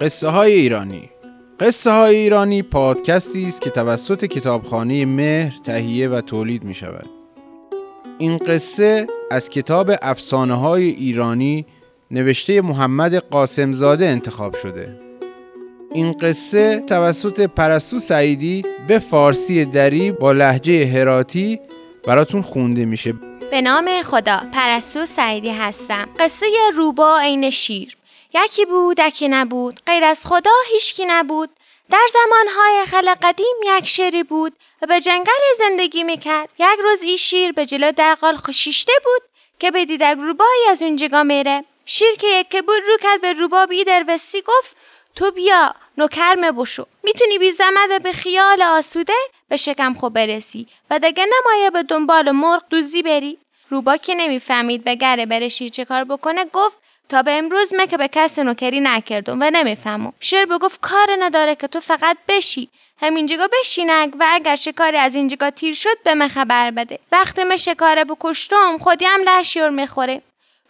قصه های ایرانی. قصه های ایرانی پادکستی است که توسط کتابخانه مهر تهیه و تولید می شود این قصه از کتاب افسانه های ایرانی نوشته محمد قاسمزاده انتخاب شده. این قصه توسط پرستو سعیدی به فارسی دری با لحجه هراتی براتون خونده میشه. به نام خدا پرستو سعیدی هستم. قصه روبا عین شیر. یکی بود یکی نبود غیر از خدا هیچکی نبود. در زمانهای خل قدیم یک شیری بود و به جنگل زندگی می‌کرد. یک روز این شیر به جلو درقال خشیشته بود که به دیدک روبایی از اونجا میره. شیر که یک بود رو کرد به روبا بی وستی گفت تو بیا نوکرمه بشو. می‌تونی بی زمده به خیال آسوده به شکم خوب برسی و دیگه نمایه به دنبال مرغ دوزی بری. روبا که نمی‌فهمید به گره بره شیر چه کار بکنه گفت تا به امروز مه که به کس نوکری نکردم و نمی‌فهمم. شیر بگفت کار نداره که تو فقط بشی. همینجا بشینک و اگر شکاری از اینجا تیر شد به من خبر بده. وقتی من شکاره بکشتم خودی هم لشیور می‌خوره.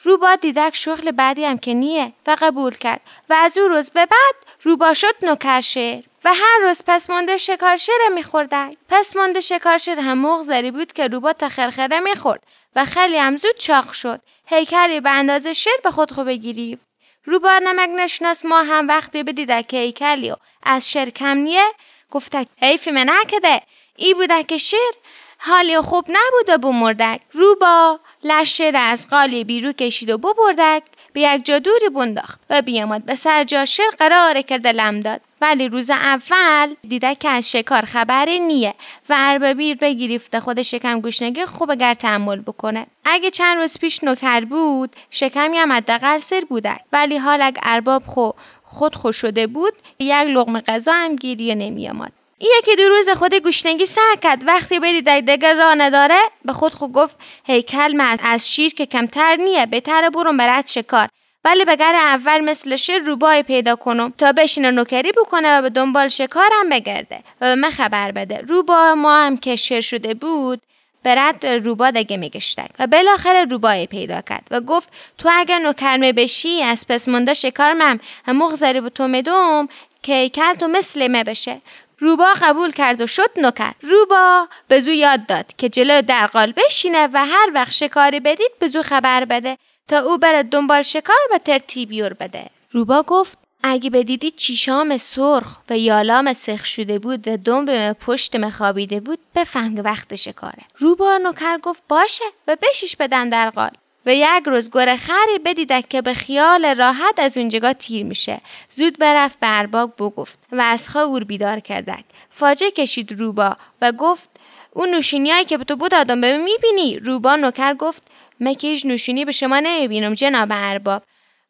روبا دیدک شغل بعدی هم که نیه و قبول کرد. و از او روز به بعد روبا شد نوکر شیر. و هر روز پس مانده شیر میخوردن. پس مانده شکار شیر هم مغزری بود که روبا تا خرخره می‌خورد. و خیلی هم زود چاق شد. هیکلی به اندازه شیر به خود خوب گریف روبا نمک نشناس ما هم وقتی بدیده که هیکلی و از شیر کم نیه گفته حیفی نکده ای بوده که شیر حالی خوب نبوده بمردک روبا لشه را از قالی بیرو کشید و ببردک به یک جادوری بنداخت و بیامد به سر جاشر قرار کرده لم داد. ولی روز اول دیده که از شکار خبری نیه و اربابی را گرفته خود شکم گوشنگی خوب اگر تحمل بکنه. اگه چند روز پیش نوکر بود شکمی هم حداقل سر بوده. ولی حال اگه ارباب خو خود خوش شده بود یک لغم غذا هم گیریه نمیامد یکی دو روز خود گوشنگی سر کرد. وقتی بدید دیگر را نداره به خود خود گفت هیکل از شیر که کمتر نیه بهتر برو برد شکار. ولی بگر اول مثل شیر روبای پیدا کنم تا بشینه نوکری بکنه و به دنبال شکارم بگرده. و به من خبر بده. روبا ما هم که شیر شده بود برد روبا دگه میگشتک و بالاخره روبای پیدا کرد و گفت تو اگر نوکرمه بشی از پس مونده شکارمم. هم مغزری به تو میدوم که کل تو مثل مه بشه. روبا قبول کرد و شد نوکر. روبا به زو یاد داد که جلو درقال بشینه و هر وقت شکاری بدید به زو خبر بده تا او بره دنبال شکار و ترتیبیور بده. روبا گفت اگه بدیدی چیشام سرخ و یالام سخ شده بود و دم به پشت مخابیده بود بفهم که وقت شکاره. روبا نوکر گفت باشه و بشیش بدن درقال و یک روز گره خری بدیدک که به خیال راحت از اونجا تیر میشه. زود برفت به ارباب بگفت و از اور بیدار کردک. فاجه کشید روبا و گفت اون نوشینیایی که به تو بود آدم به می‌بینی؟ روبا نوکر گفت مکیش نوشینی به شما نمی‌بینم جناب ارباب.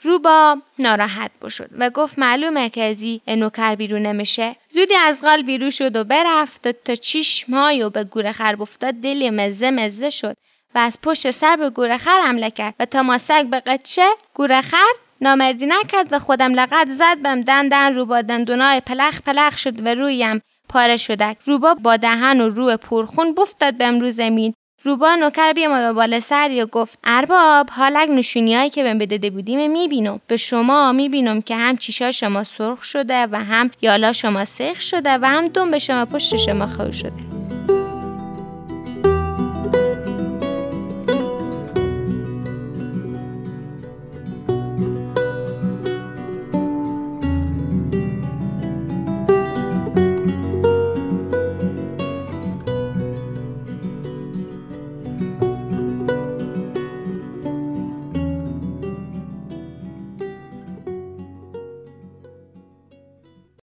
روبا ناراحت بشد و گفت معلومه که ازی نوکر بیرون نمیشه. زودی از غال بیرون شد و برفت تا چیشمای و به گوره خر افتاد. دلی مزه مزه شد. و از پشت سر به گورخر حمله کرد و تا ماسک به قچه گورخر نامردی نکرد و خودم لقد زد بم دندن رو با دندونای پلخ پلخ شد و رویم پاره شدک روبا با دهن و رو پرخون بفتاد به امرو زمین. روبا نوکر بیامد بالا سری و گفت ارباب حالک نشونیایی که بهم بداده بودیم می‌بینم. به شما می‌بینم که هم چیشا شما سرخ شده و هم یالا شما سرخ شده و هم دم به شما پشت شما خو شده.